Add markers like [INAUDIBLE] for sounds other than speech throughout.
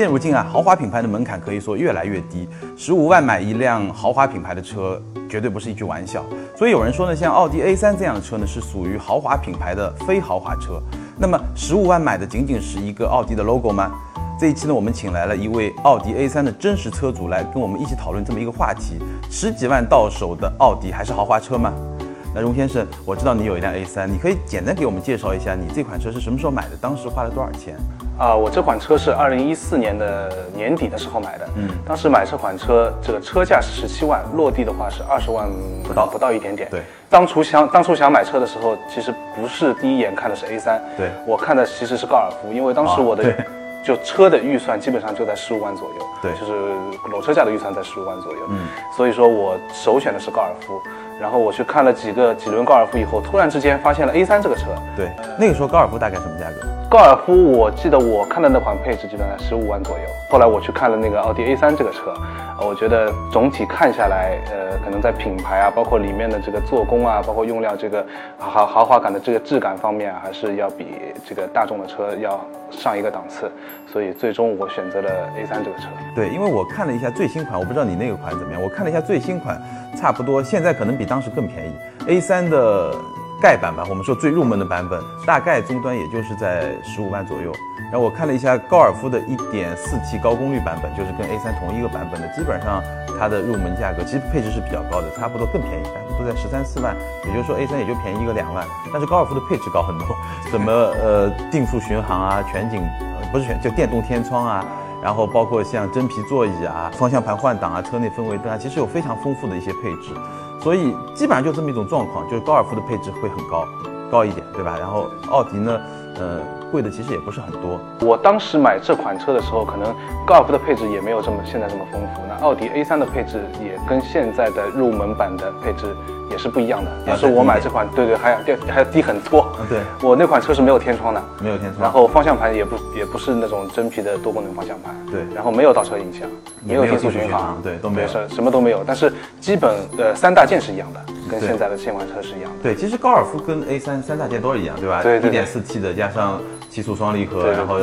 现如今啊，豪华品牌的门槛可以说越来越低，十五万买一辆豪华品牌的车，绝对不是一句玩笑。所以有人说呢，像奥迪 A3 这样的车呢，是属于豪华品牌的非豪华车。那么十五万买的仅仅是一个奥迪的 logo 吗？这一期呢，我们请来了一位奥迪 A3 的真实车主来跟我们一起讨论这么一个话题：十几万到手的奥迪还是豪华车吗？那荣先生，我知道你有一辆 A3，你可以简单给我们介绍一下你这款车是什么时候买的，当时花了多少钱？啊，我这款车是二零一四年的年底的时候买的。嗯，当时买这款车，这个车价是十七万，落地的话是二十万不到，不到一点点。对，当初想当初想买车的时候，其实不是第一眼看的是 A 三对我看的其实是高尔夫，因为当时我的 [LAUGHS] 就车的预算基本上就在十五万左右。对，就是裸车价的预算在十五万左右。嗯，所以说我首选的是高尔夫。然后我去看了几个几轮高尔夫以后，突然之间发现了 A 三这个车。对，那个时候高尔夫大概什么价格？高尔夫我记得我看的那款配置基本上十五万左右。后来我去看了那个奥迪 A3 这个车，我觉得总体看下来，呃，可能在品牌啊，包括里面的这个做工啊，包括用料这个豪豪华感的这个质感方面，还是要比这个大众的车要上一个档次。所以最终我选择了 A3 这个车。对，因为我看了一下最新款，我不知道你那个款怎么样。我看了一下最新款，差不多现在可能比当时更便宜。A3 的盖版吧，我们说最入门的版本，大概终端也就是在十五万左右。然后我看了一下高尔夫的 1.4T 高功率版本，就是跟 A3 同一个版本的，基本上它的入门价格其实配置是比较高的，差不多更便宜，都在十三四万。也就是说 A3 也就便宜一个两万，但是高尔夫的配置高很多，什么呃定速巡航啊，全景呃不是全就电动天窗啊。然后包括像真皮座椅啊、方向盘换挡啊、车内氛围灯啊，其实有非常丰富的一些配置，所以基本上就这么一种状况，就是高尔夫的配置会很高，高一点，对吧？然后奥迪呢，呃，贵的其实也不是很多。我当时买这款车的时候，可能高尔夫的配置也没有这么现在这么丰富，那奥迪 A3 的配置也跟现在的入门版的配置。也是不一样的。但是我买这款，对对，还要低，还要低很多。对，[LAUGHS] 我那款车是没有天窗的，没有天窗。然后方向盘也不也不是那种真皮的多功能方向盘。对，然后没有倒车影像，没有定速巡航，对，都没有，什么都没有。但是基本呃三大件是一样的，跟现在的现款车是一样的。对，其实高尔夫跟 A3 三大件都是一样，对吧？对对。一点四 T 的加上七速双离合，然后。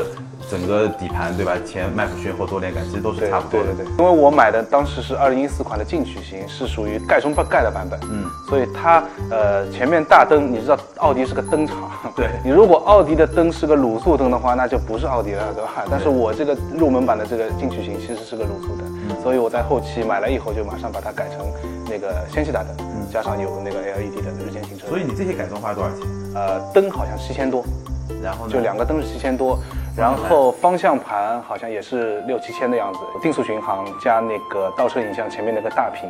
整个底盘对吧？前麦弗逊后多连杆，其实都是差不多的。对对对。因为我买的当时是二零一四款的进取型，是属于盖中盖的版本。嗯。所以它呃前面大灯，你知道奥迪是个灯厂。[LAUGHS] 对。你如果奥迪的灯是个卤素灯的话，那就不是奥迪了，对吧？但是我这个入门版的这个进取型其实是个卤素灯，所以我在后期买了以后就马上把它改成那个氙气大灯，加上有那个 LED 的日间行车。所以你这些改装花了多少钱？呃，灯好像七千多，然后就两个灯是七千多。然后方向盘好像也是六七千的样子，定速巡航加那个倒车影像前面那个大屏，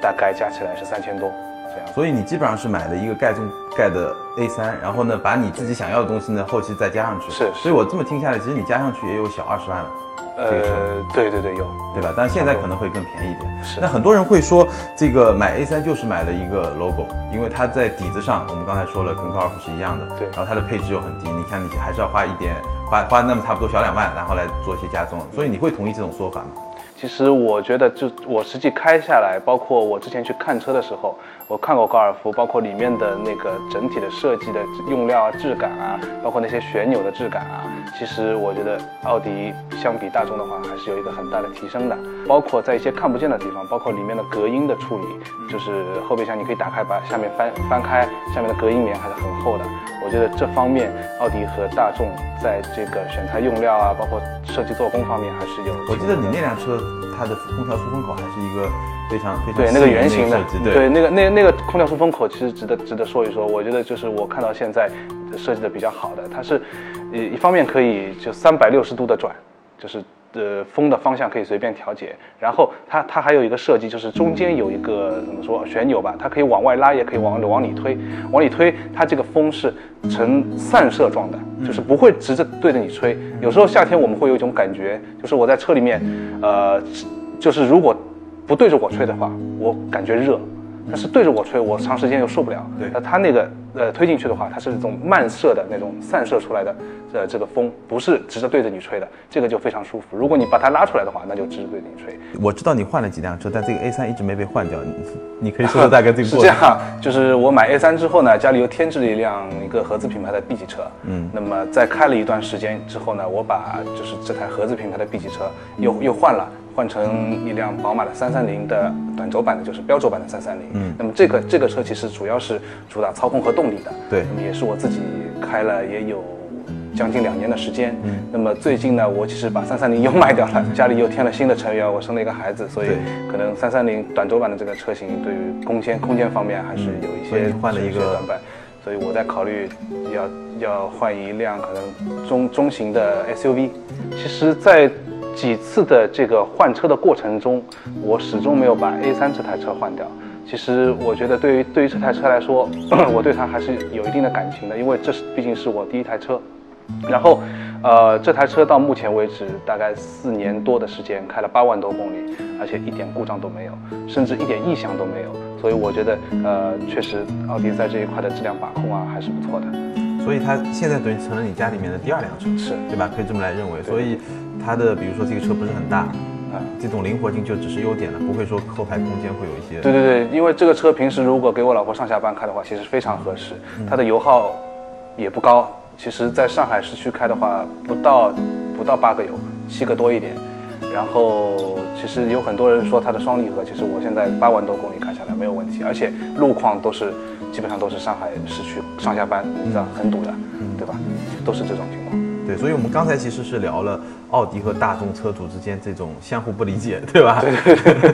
大概加起来是三千多这样。所以你基本上是买了一个盖中盖的 A 三然后呢，把你自己想要的东西呢后期再加上去。是，所以我这么听下来，其实你加上去也有小二十万了。呃，对对对，有，对吧？但是现在可能会更便宜一点。是。那很多人会说，这个买 A 三就是买了一个 logo，因为它在底子上，我们刚才说了，跟高尔夫是一样的。对。然后它的配置又很低，你看你还是要花一点，花花那么差不多小两万，然后来做一些加重。所以你会同意这种说法吗？其实我觉得，就我实际开下来，包括我之前去看车的时候，我看过高尔夫，包括里面的那个整体的设计的用料啊、质感啊，包括那些旋钮的质感啊，其实我觉得奥迪相比大众的话，还是有一个很大的提升的。包括在一些看不见的地方，包括里面的隔音的处理，就是后备箱你可以打开，把下面翻翻开，下面的隔音棉还是很厚的。我觉得这方面，奥迪和大众在这个选材用料啊，包括设计做工方面，还是有。我记得你那辆车。它的空调出风口还是一个非常非常对那个圆形的，对那个那那个空调出风口其实值得值得说一说。我觉得就是我看到现在设计的比较好的，它是一一方面可以就三百六十度的转，就是呃风的方向可以随便调节。然后它它还有一个设计，就是中间有一个怎么说旋钮吧，它可以往外拉，也可以往往里推。往里推，它这个风是呈散射状的，就是不会直着对着你吹。有时候夏天我们会有一种感觉，就是我在车里面，呃。就是如果不对着我吹的话，我感觉热；但是对着我吹，我长时间又受不了。对那它那个呃推进去的话，它是那种慢射的那种散射出来的呃这个风，不是直着对着你吹的，这个就非常舒服。如果你把它拉出来的话，那就直着对着你吹。我知道你换了几辆车，但这个 A 三一直没被换掉，你你可以说说 [LAUGHS] 大概这个过程。是这样，就是我买 A 三之后呢，家里又添置了一辆一个合资品牌的 B 级车。嗯那么在开了一段时间之后呢，我把就是这台合资品牌的 B 级车又又换了。换成一辆宝马的三三零的短轴版的，就是标轴版的三三零。嗯那么这个这个车其实主要是主打操控和动力的。对那么也是我自己开了也有将近两年的时间。嗯那么最近呢，我其实把三三零又卖掉了，[LAUGHS] 家里又添了新的成员，我生了一个孩子，所以可能三三零短轴版的这个车型对于空间空间方面还是有一些换了一些短板，所以我在考虑要要换一辆可能中中型的 SUV。其实，在几次的这个换车的过程中，我始终没有把 A3 这台车换掉。其实我觉得对于对于这台车来说，[COUGHS] 我对它还是有一定的感情的，因为这是毕竟是我第一台车。然后，呃，这台车到目前为止大概四年多的时间，开了八万多公里，而且一点故障都没有，甚至一点异响都没有。所以我觉得，呃，确实奥迪在这一块的质量把控啊还是不错的。所以它现在等于成了你家里面的第二辆车，是对吧？可以这么来认为。所以它的比如说这个车不是很大，啊这种灵活性就只是优点了，不会说后排空间会有一些。对对对，因为这个车平时如果给我老婆上下班开的话，其实非常合适。嗯它的油耗也不高，其实在上海市区开的话，不到不到八个油，七个多一点。然后其实有很多人说它的双离合，其实我现在八万多公里开下来没有问题，而且路况都是基本上都是上海市区上下班，你知道很堵的，对吧？都是这种情况。对，所以我们刚才其实是聊了奥迪和大众车主之间这种相互不理解，对吧？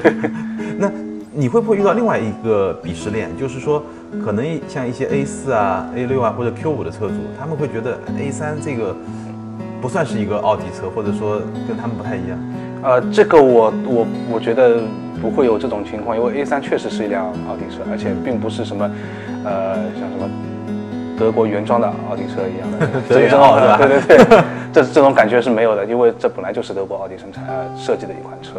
[LAUGHS] 那你会不会遇到另外一个鄙视链？就是说，可能像一些 A 四啊、A 六啊或者 Q 五的车主，他们会觉得 A 三这个不算是一个奥迪车，或者说跟他们不太一样。呃，这个我我我觉得不会有这种情况，因为 A 三确实是一辆奥迪车，而且并不是什么，呃，像什么德国原装的奥迪车一样的。[LAUGHS] 德原奥是吧？对对对，这这种感觉是没有的，因为这本来就是德国奥迪生产呃设计的一款车，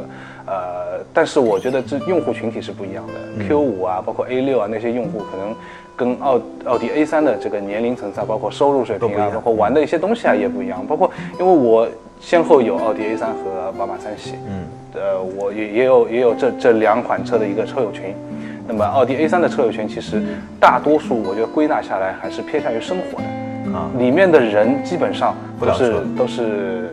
呃，但是我觉得这用户群体是不一样的，Q 五啊，包括 A 六啊那些用户可能。跟奥奥迪 A 三的这个年龄层次啊，包括收入水平啊，包括玩的一些东西啊也不一样。包括因为我先后有奥迪 A 三和宝马三系，嗯，呃，我也也有也有这这两款车的一个车友群。那么奥迪 A3 的车友圈，其实大多数我觉得归纳下来还是偏向于生活的，啊里面的人基本上都是都是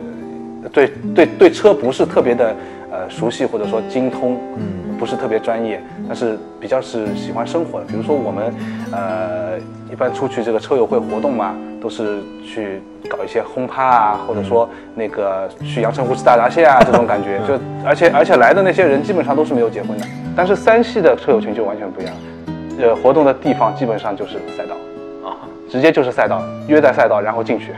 对对对车不是特别的呃熟悉或者说精通，嗯，不是特别专业，但是比较是喜欢生活的。比如说我们呃一般出去这个车友会活动嘛，都是去搞一些轰趴啊，或者说那个去阳澄湖吃大闸蟹啊这种感觉。就而且而且来的那些人基本上都是没有结婚的，但是三系的车友群就完全不一样，呃活动的地方基本上就是赛道。啊，直接就是赛道，约在赛道，然后进去，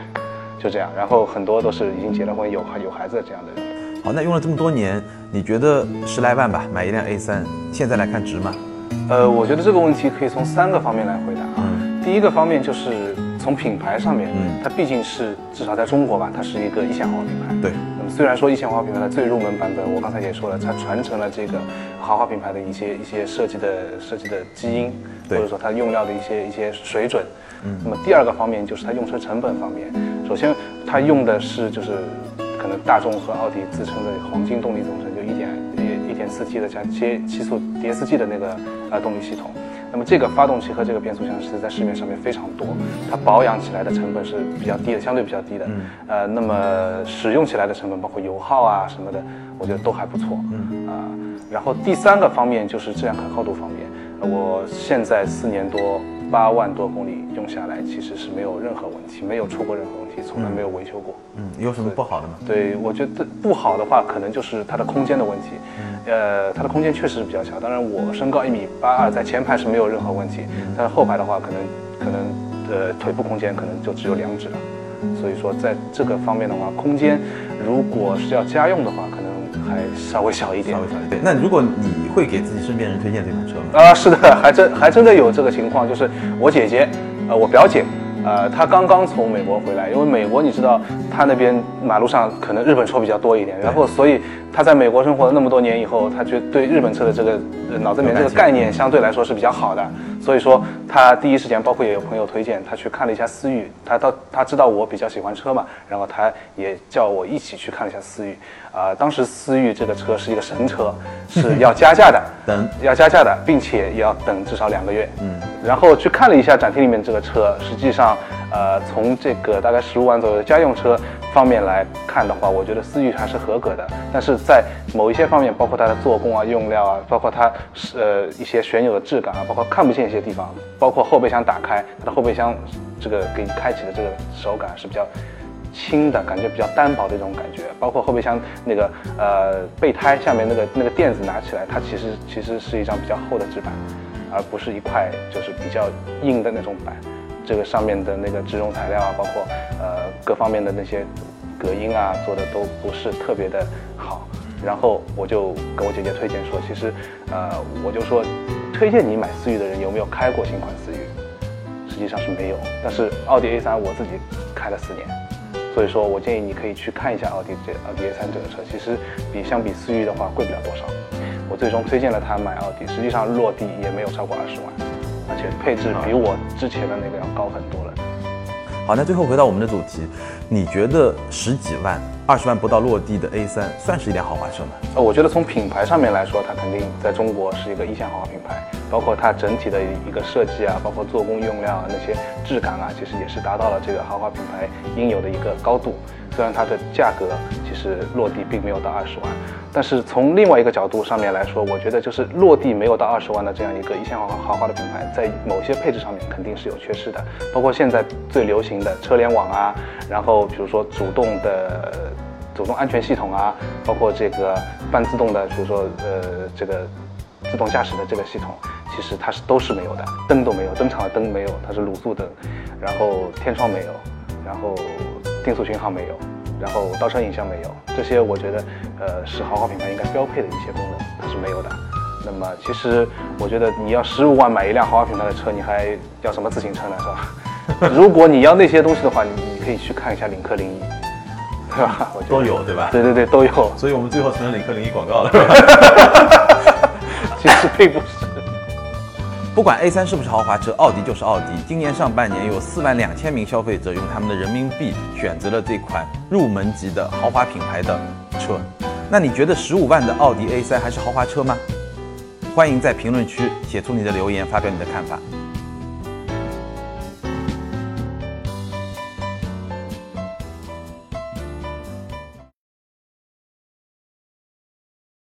就这样。然后很多都是已经结了婚、有有孩子的这样的人。好，那用了这么多年，你觉得十来万吧，买一辆 A 3现在来看值吗？呃，我觉得这个问题可以从三个方面来回答啊。嗯第一个方面就是从品牌上面，嗯它毕竟是至少在中国吧，它是一个一线豪华品牌。对，虽然说一线豪华品牌的最入门版本，我刚才也说了，它传承了这个豪华品牌的一些一些设计的设计的基因，或者说它用料的一些一些水准。嗯那么第二个方面就是它用车成本方面，首先它用的是就是可能大众和奥迪自称的黄金动力总成，就一点一一点四 T 的加七七速 DSG 的那个呃动力系统。那么这个发动机和这个变速箱是在市面上面非常多，它保养起来的成本是比较低的，相对比较低的。嗯呃，那么使用起来的成本，包括油耗啊什么的，我觉得都还不错。嗯啊、然后第三个方面就是质量可靠度方面，呃我现在四年多，八万多公里用下来，其实是没有任何问题，没有出过任何问题，从来没有维修过。嗯，有什么不好的吗？对，我觉得不好的话，可能就是它的空间的问题。呃，它的空间确实是比较小。当然，我身高一米八二，在前排是没有任何问题，但是后排的话，可能可能呃腿部空间可能就只有两指了。所以说，在这个方面的话，空间如果是要家用的话，可能还稍微小一点稍。微小一点。那如果你会给自己身边人推荐这款车吗？啊，是的，还真还真的有这个情况，就是我姐姐，呃，我表姐，呃，他刚刚从美国回来，因为美国你知道，他那边马路上可能日本车比较多一点，然后所以他在美国生活了那么多年以后，他就对日本车的这个呃脑子里面这个概念相对来说是比较好的，所以说他第一时间，包括也有朋友推荐他去看了一下思域，他到他知道我比较喜欢车嘛，然后他也叫我一起去看了一下思域，啊、当时思域这个车是一个神车，是要加价的，等。要加价的，并且也要等至少两个月。嗯，然后去看了一下展厅里面这个车，实际上，呃，从这个大概十五万左右的家用车方面来看的话，我觉得思域还是合格的。但是在某一些方面，包括它的做工啊、用料啊，包括它是呃一些旋钮的质感啊，包括看不见一些地方，包括后备箱打开，它的后备箱这个给你开启的这个手感是比较。轻的感觉比较单薄的一种感觉，包括后备箱那个呃备胎下面那个那个垫子拿起来，它其实其实是一张比较厚的纸板，而不是一块就是比较硬的那种板。这个上面的那个植绒材料啊，包括呃各方面的那些隔音啊，做的都不是特别的好。然后我就跟我姐姐推荐说，其实呃我就说推荐你买思域的人有没有开过新款思域？实际上是没有，但是奥迪 A3 我自己开了四年。所以说我建议你可以去看一下奥迪这奥迪 A3 这个车，其实比相比思域的话贵不了多少。我最终推荐了他买奥迪，实际上落地也没有超过二十万，而且配置比我之前的那个要高很多了。好，那最后回到我们的主题，你觉得十几万、二十万不到落地的 A 三算是一辆豪华车吗？呃，我觉得从品牌上面来说，它肯定在中国是一个一线豪华品牌，包括它整体的一个设计啊，包括做工用料啊，那些质感啊，其实也是达到了这个豪华品牌应有的一个高度。虽然它的价格其实落地并没有到二十万，但是从另外一个角度上面来说，我觉得就是落地没有到二十万的这样一个一线豪华豪华的品牌，在某些配置上面肯定是有缺失的，包括现在最流行的车联网啊，然后比如说主动的。主动安全系统啊，包括这个半自动的，比如说呃这个自动驾驶的这个系统，其实它是都是没有的，灯都没有，灯厂的灯没有，它是卤素灯，然后天窗没有，然后定速巡航没有，然后倒车影像没有，这些我觉得呃是豪华品牌应该标配的一些功能，它是没有的。那么其实我觉得你要十五万买一辆豪华品牌的车，你还要什么自行车呢，是吧？[LAUGHS] 如果你要那些东西的话，你你可以去看一下领克零一。对吧？我觉得都有对吧对对对，都有。所以我们最后成了领克零一广告了。[LAUGHS] 其实并不是。不管 A3 是不是豪华车，奥迪就是奥迪。今年上半年有四万两千名消费者用他们的人民币选择了这款入门级的豪华品牌的车。那你觉得十五万的奥迪 A3 还是豪华车吗？欢迎在评论区写出你的留言，发表你的看法。